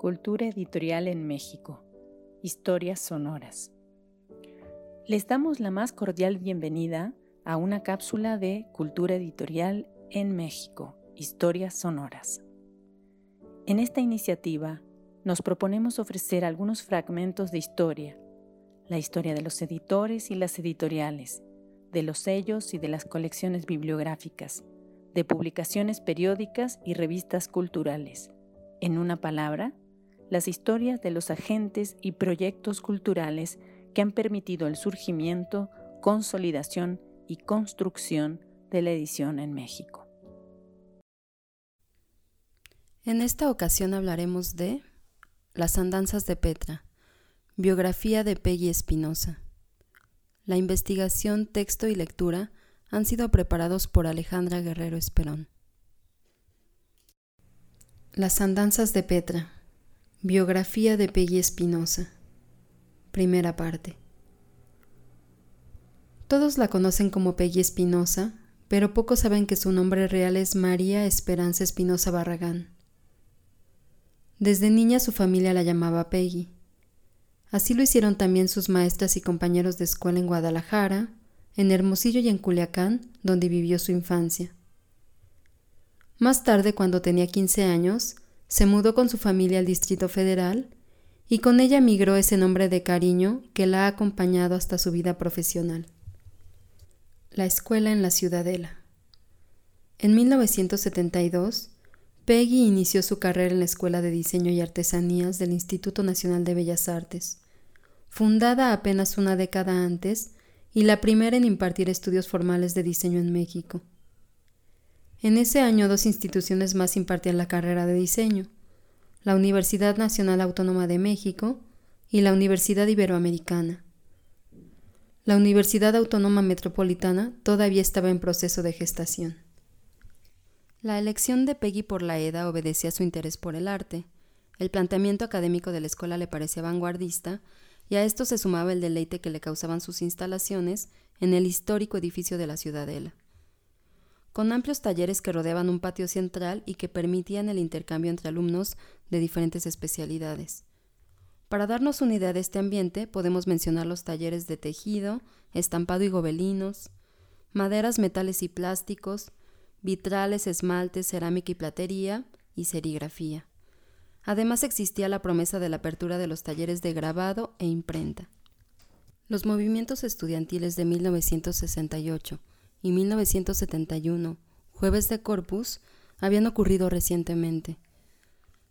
Cultura Editorial en México. Historias sonoras. Les damos la más cordial bienvenida a una cápsula de Cultura Editorial en México. Historias sonoras. En esta iniciativa nos proponemos ofrecer algunos fragmentos de historia, la historia de los editores y las editoriales, de los sellos y de las colecciones bibliográficas, de publicaciones periódicas y revistas culturales. En una palabra, las historias de los agentes y proyectos culturales que han permitido el surgimiento, consolidación y construcción de la edición en México. En esta ocasión hablaremos de Las andanzas de Petra, biografía de Peggy Espinosa. La investigación, texto y lectura han sido preparados por Alejandra Guerrero Esperón. Las andanzas de Petra, biografía de Peggy Espinosa. Primera parte. Todos la conocen como Peggy Espinosa, pero pocos saben que su nombre real es María Esperanza Espinosa Barragán. Desde niña su familia la llamaba Peggy. Así lo hicieron también sus maestras y compañeros de escuela en Guadalajara, en Hermosillo y en Culiacán, donde vivió su infancia. Más tarde, cuando tenía 15 años, se mudó con su familia al Distrito Federal y con ella migró ese nombre de cariño que la ha acompañado hasta su vida profesional. La escuela en la Ciudadela. En 1972, Peggy inició su carrera en la Escuela de Diseño y Artesanías del Instituto Nacional de Bellas Artes, fundada apenas una década antes y la primera en impartir estudios formales de diseño en México. En ese año dos instituciones más impartían la carrera de diseño, la Universidad Nacional Autónoma de México y la Universidad Iberoamericana. La Universidad Autónoma Metropolitana todavía estaba en proceso de gestación. La elección de Peggy por la EDA obedecía a su interés por el arte. El planteamiento académico de la escuela le parecía vanguardista y a esto se sumaba el deleite que le causaban sus instalaciones en el histórico edificio de la Ciudadela. Con amplios talleres que rodeaban un patio central y que permitían el intercambio entre alumnos de diferentes especialidades. Para darnos una idea de este ambiente, podemos mencionar los talleres de tejido, estampado y gobelinos, maderas, metales y plásticos, vitrales, esmaltes, cerámica y platería y serigrafía. Además existía la promesa de la apertura de los talleres de grabado e imprenta. Los movimientos estudiantiles de 1968 y 1971, jueves de Corpus, habían ocurrido recientemente.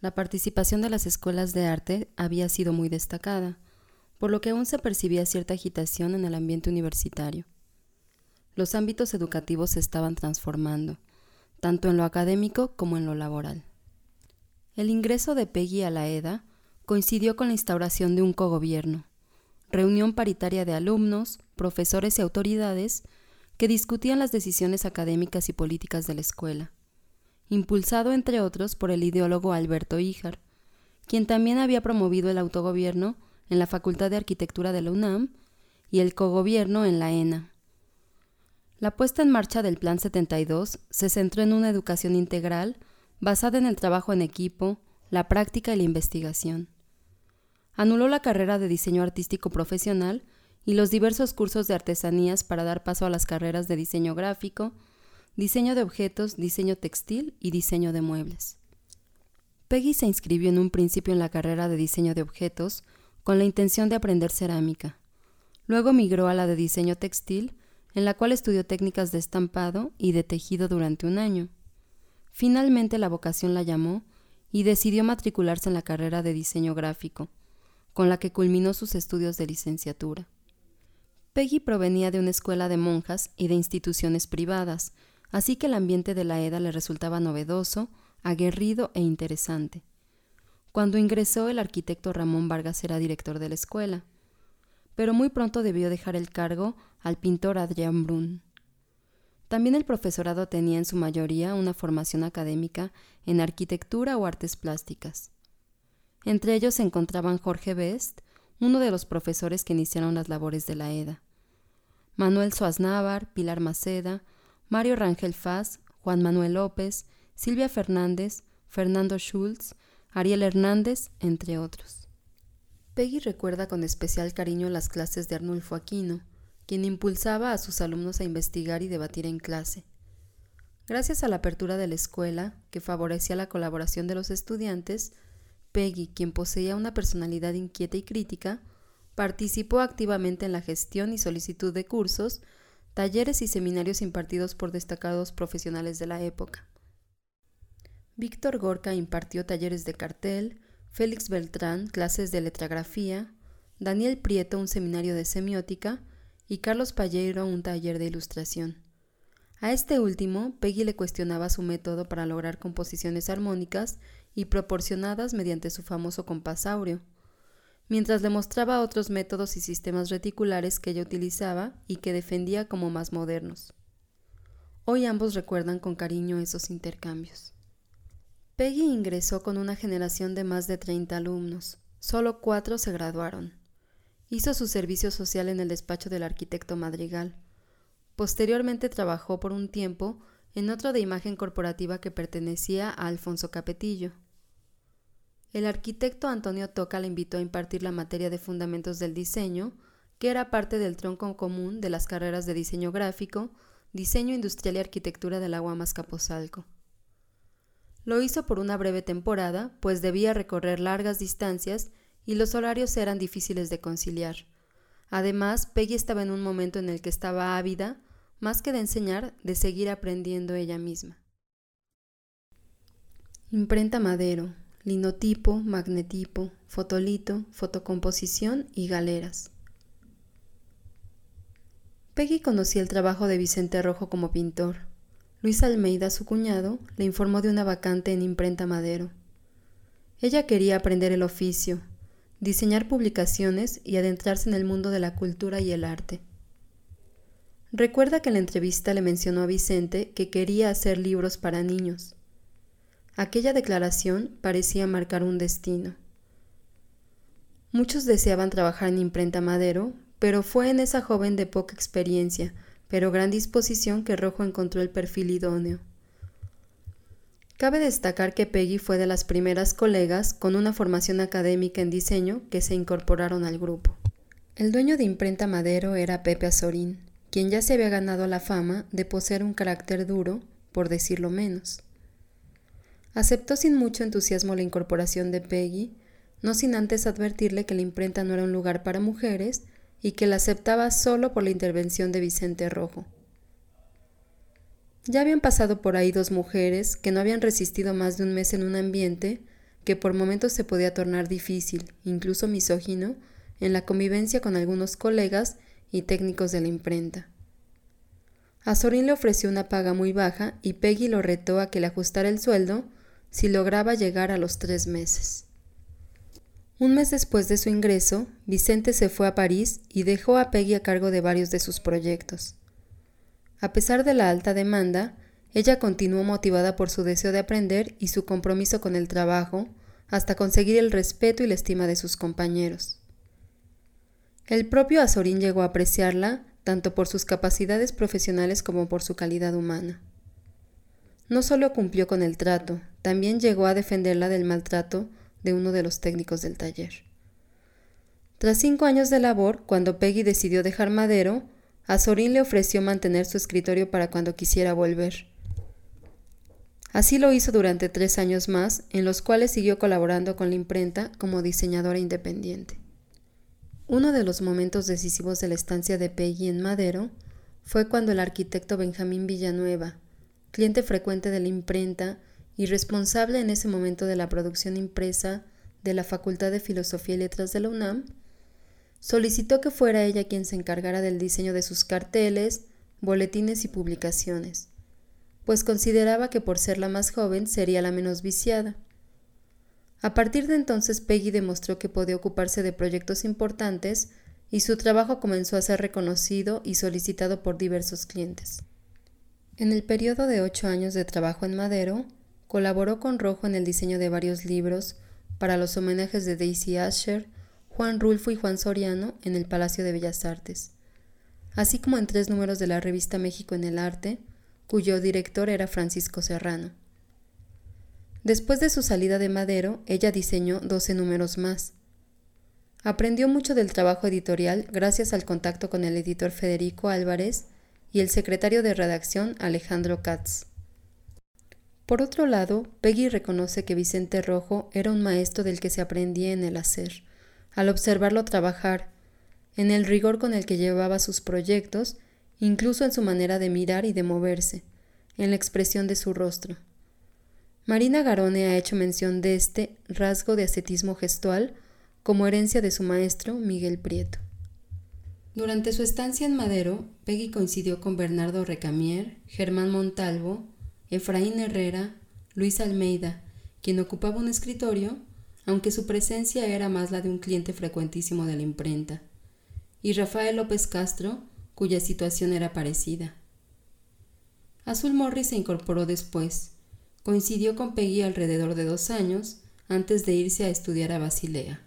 La participación de las escuelas de arte había sido muy destacada, por lo que aún se percibía cierta agitación en el ambiente universitario. Los ámbitos educativos se estaban transformando, tanto en lo académico como en lo laboral. El ingreso de Peggy a la EDA coincidió con la instauración de un cogobierno, reunión paritaria de alumnos, profesores y autoridades que discutían las decisiones académicas y políticas de la escuela, impulsado entre otros por el ideólogo Alberto Híjar, quien también había promovido el autogobierno en la Facultad de Arquitectura de la UNAM y el cogobierno en la ENA. La puesta en marcha del Plan 72 se centró en una educación integral basada en el trabajo en equipo, la práctica y la investigación. Anuló la carrera de diseño artístico profesional y los diversos cursos de artesanías para dar paso a las carreras de diseño gráfico, diseño de objetos, diseño textil y diseño de muebles. Peggy se inscribió en un principio en la carrera de diseño de objetos con la intención de aprender cerámica. Luego migró a la de diseño textil, en la cual estudió técnicas de estampado y de tejido durante un año. Finalmente la vocación la llamó y decidió matricularse en la carrera de diseño gráfico, con la que culminó sus estudios de licenciatura. Peggy provenía de una escuela de monjas y de instituciones privadas, así que el ambiente de la EDA le resultaba novedoso, aguerrido e interesante. Cuando ingresó, el arquitecto Ramón Vargas era director de la escuela, pero muy pronto debió dejar el cargo al pintor Adrián Brun. También el profesorado tenía en su mayoría una formación académica en arquitectura o artes plásticas. Entre ellos se encontraban Jorge Best, uno de los profesores que iniciaron las labores de la EDA, Manuel Suaznávar, Pilar Maceda, Mario Rangel Faz, Juan Manuel López, Silvia Fernández, Fernando Schultz, Ariel Hernández, entre otros. Peggy recuerda con especial cariño las clases de Arnulfo Aquino, quien impulsaba a sus alumnos a investigar y debatir en clase. Gracias a la apertura de la escuela, que favorecía la colaboración de los estudiantes, Peggy, quien poseía una personalidad inquieta y crítica, participó activamente en la gestión y solicitud de cursos, talleres y seminarios impartidos por destacados profesionales de la época. Víctor Gorka impartió talleres de cartel, Félix Beltrán clases de letrografía, Daniel Prieto un seminario de semiótica y Carlos Palleiro un taller de ilustración. A este último, Peggy le cuestionaba su método para lograr composiciones armónicas y proporcionadas mediante su famoso compasaurio, mientras le mostraba otros métodos y sistemas reticulares que ella utilizaba y que defendía como más modernos. Hoy ambos recuerdan con cariño esos intercambios. Peggy ingresó con una generación de más de 30 alumnos. Solo cuatro se graduaron. Hizo su servicio social en el despacho del arquitecto Madrigal. Posteriormente trabajó por un tiempo en otro de imagen corporativa que pertenecía a Alfonso Capetillo. El arquitecto Antonio Toca le invitó a impartir la materia de fundamentos del diseño, que era parte del tronco común de las carreras de diseño gráfico, diseño industrial y arquitectura del agua Capozalco. Lo hizo por una breve temporada, pues debía recorrer largas distancias y los horarios eran difíciles de conciliar. Además, Peggy estaba en un momento en el que estaba ávida, más que de enseñar, de seguir aprendiendo ella misma. Imprenta Madero, linotipo, magnetipo, fotolito, fotocomposición y galeras. Peggy conocía el trabajo de Vicente Rojo como pintor. Luis Almeida, su cuñado, le informó de una vacante en imprenta Madero. Ella quería aprender el oficio, diseñar publicaciones y adentrarse en el mundo de la cultura y el arte. Recuerda que en la entrevista le mencionó a Vicente que quería hacer libros para niños. Aquella declaración parecía marcar un destino. Muchos deseaban trabajar en imprenta Madero, pero fue en esa joven de poca experiencia, pero gran disposición que Rojo encontró el perfil idóneo. Cabe destacar que Peggy fue de las primeras colegas con una formación académica en diseño que se incorporaron al grupo. El dueño de Imprenta Madero era Pepe Azorín, quien ya se había ganado la fama de poseer un carácter duro, por decirlo menos. Aceptó sin mucho entusiasmo la incorporación de Peggy, no sin antes advertirle que la imprenta no era un lugar para mujeres y que la aceptaba solo por la intervención de Vicente Rojo. Ya habían pasado por ahí dos mujeres que no habían resistido más de un mes en un ambiente que por momentos se podía tornar difícil, incluso misógino, en la convivencia con algunos colegas y técnicos de la imprenta. A Sorín le ofreció una paga muy baja y Peggy lo retó a que le ajustara el sueldo si lograba llegar a los tres meses. Un mes después de su ingreso, Vicente se fue a París y dejó a Peggy a cargo de varios de sus proyectos. A pesar de la alta demanda, ella continuó motivada por su deseo de aprender y su compromiso con el trabajo, hasta conseguir el respeto y la estima de sus compañeros. El propio Azorín llegó a apreciarla tanto por sus capacidades profesionales como por su calidad humana. No solo cumplió con el trato, también llegó a defenderla del maltrato de uno de los técnicos del taller. Tras cinco años de labor, cuando Peggy decidió dejar Madero, Azorín le ofreció mantener su escritorio para cuando quisiera volver. Así lo hizo durante tres años más, en los cuales siguió colaborando con la imprenta como diseñadora independiente. Uno de los momentos decisivos de la estancia de Peggy en Madero fue cuando el arquitecto Benjamín Villanueva, cliente frecuente de la imprenta y responsable en ese momento de la producción impresa de la Facultad de Filosofía y Letras de la UNAM, solicitó que fuera ella quien se encargara del diseño de sus carteles, boletines y publicaciones, pues consideraba que por ser la más joven sería la menos viciada. A partir de entonces Peggy demostró que podía ocuparse de proyectos importantes y su trabajo comenzó a ser reconocido y solicitado por diversos clientes. En el periodo de ocho años de trabajo en Madero, colaboró con Rojo en el diseño de varios libros para los homenajes de Daisy Asher, Juan Rulfo y Juan Soriano en el Palacio de Bellas Artes, así como en tres números de la revista México en el Arte, cuyo director era Francisco Serrano. Después de su salida de Madero, ella diseñó 12 números más. Aprendió mucho del trabajo editorial gracias al contacto con el editor Federico Álvarez y el secretario de redacción Alejandro Katz. Por otro lado, Peggy reconoce que Vicente Rojo era un maestro del que se aprendía en el hacer, al observarlo trabajar, en el rigor con el que llevaba sus proyectos, incluso en su manera de mirar y de moverse, en la expresión de su rostro. Marina Garone ha hecho mención de este rasgo de ascetismo gestual como herencia de su maestro Miguel Prieto. Durante su estancia en Madero, Peggy coincidió con Bernardo Recamier, Germán Montalvo, Efraín Herrera, Luis Almeida, quien ocupaba un escritorio, aunque su presencia era más la de un cliente frecuentísimo de la imprenta, y Rafael López Castro, cuya situación era parecida. Azul Morris se incorporó después. Coincidió con Peggy alrededor de dos años antes de irse a estudiar a Basilea.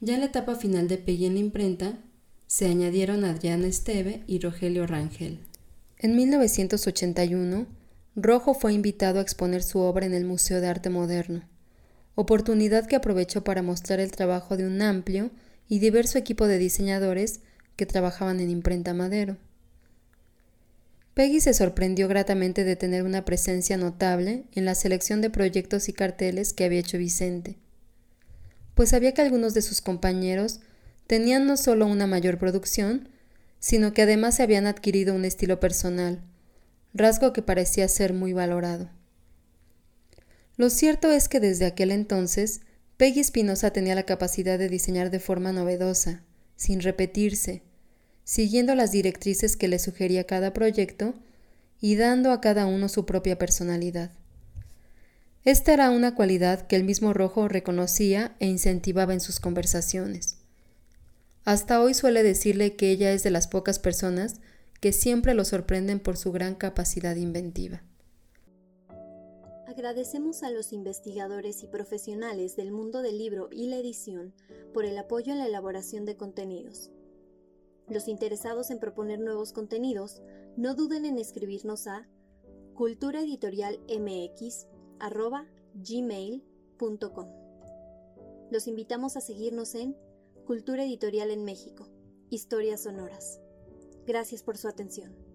Ya en la etapa final de Peggy en la imprenta, se añadieron Adrián Esteve y Rogelio Rangel. En 1981, Rojo fue invitado a exponer su obra en el Museo de Arte Moderno, oportunidad que aprovechó para mostrar el trabajo de un amplio y diverso equipo de diseñadores que trabajaban en imprenta Madero. Peggy se sorprendió gratamente de tener una presencia notable en la selección de proyectos y carteles que había hecho Vicente, pues sabía que algunos de sus compañeros tenían no solo una mayor producción, sino que además se habían adquirido un estilo personal, rasgo que parecía ser muy valorado. Lo cierto es que desde aquel entonces, Peggy Espinosa tenía la capacidad de diseñar de forma novedosa, sin repetirse, siguiendo las directrices que le sugería cada proyecto y dando a cada uno su propia personalidad. Esta era una cualidad que el mismo Rojo reconocía e incentivaba en sus conversaciones. Hasta hoy suele decirle que ella es de las pocas personas que siempre lo sorprenden por su gran capacidad inventiva. Agradecemos a los investigadores y profesionales del mundo del libro y la edición por el apoyo en la elaboración de contenidos. Los interesados en proponer nuevos contenidos, no duden en escribirnos a culturaeditorialmx.gmail.com. Los invitamos a seguirnos en Cultura Editorial en México, Historias Sonoras. Gracias por su atención.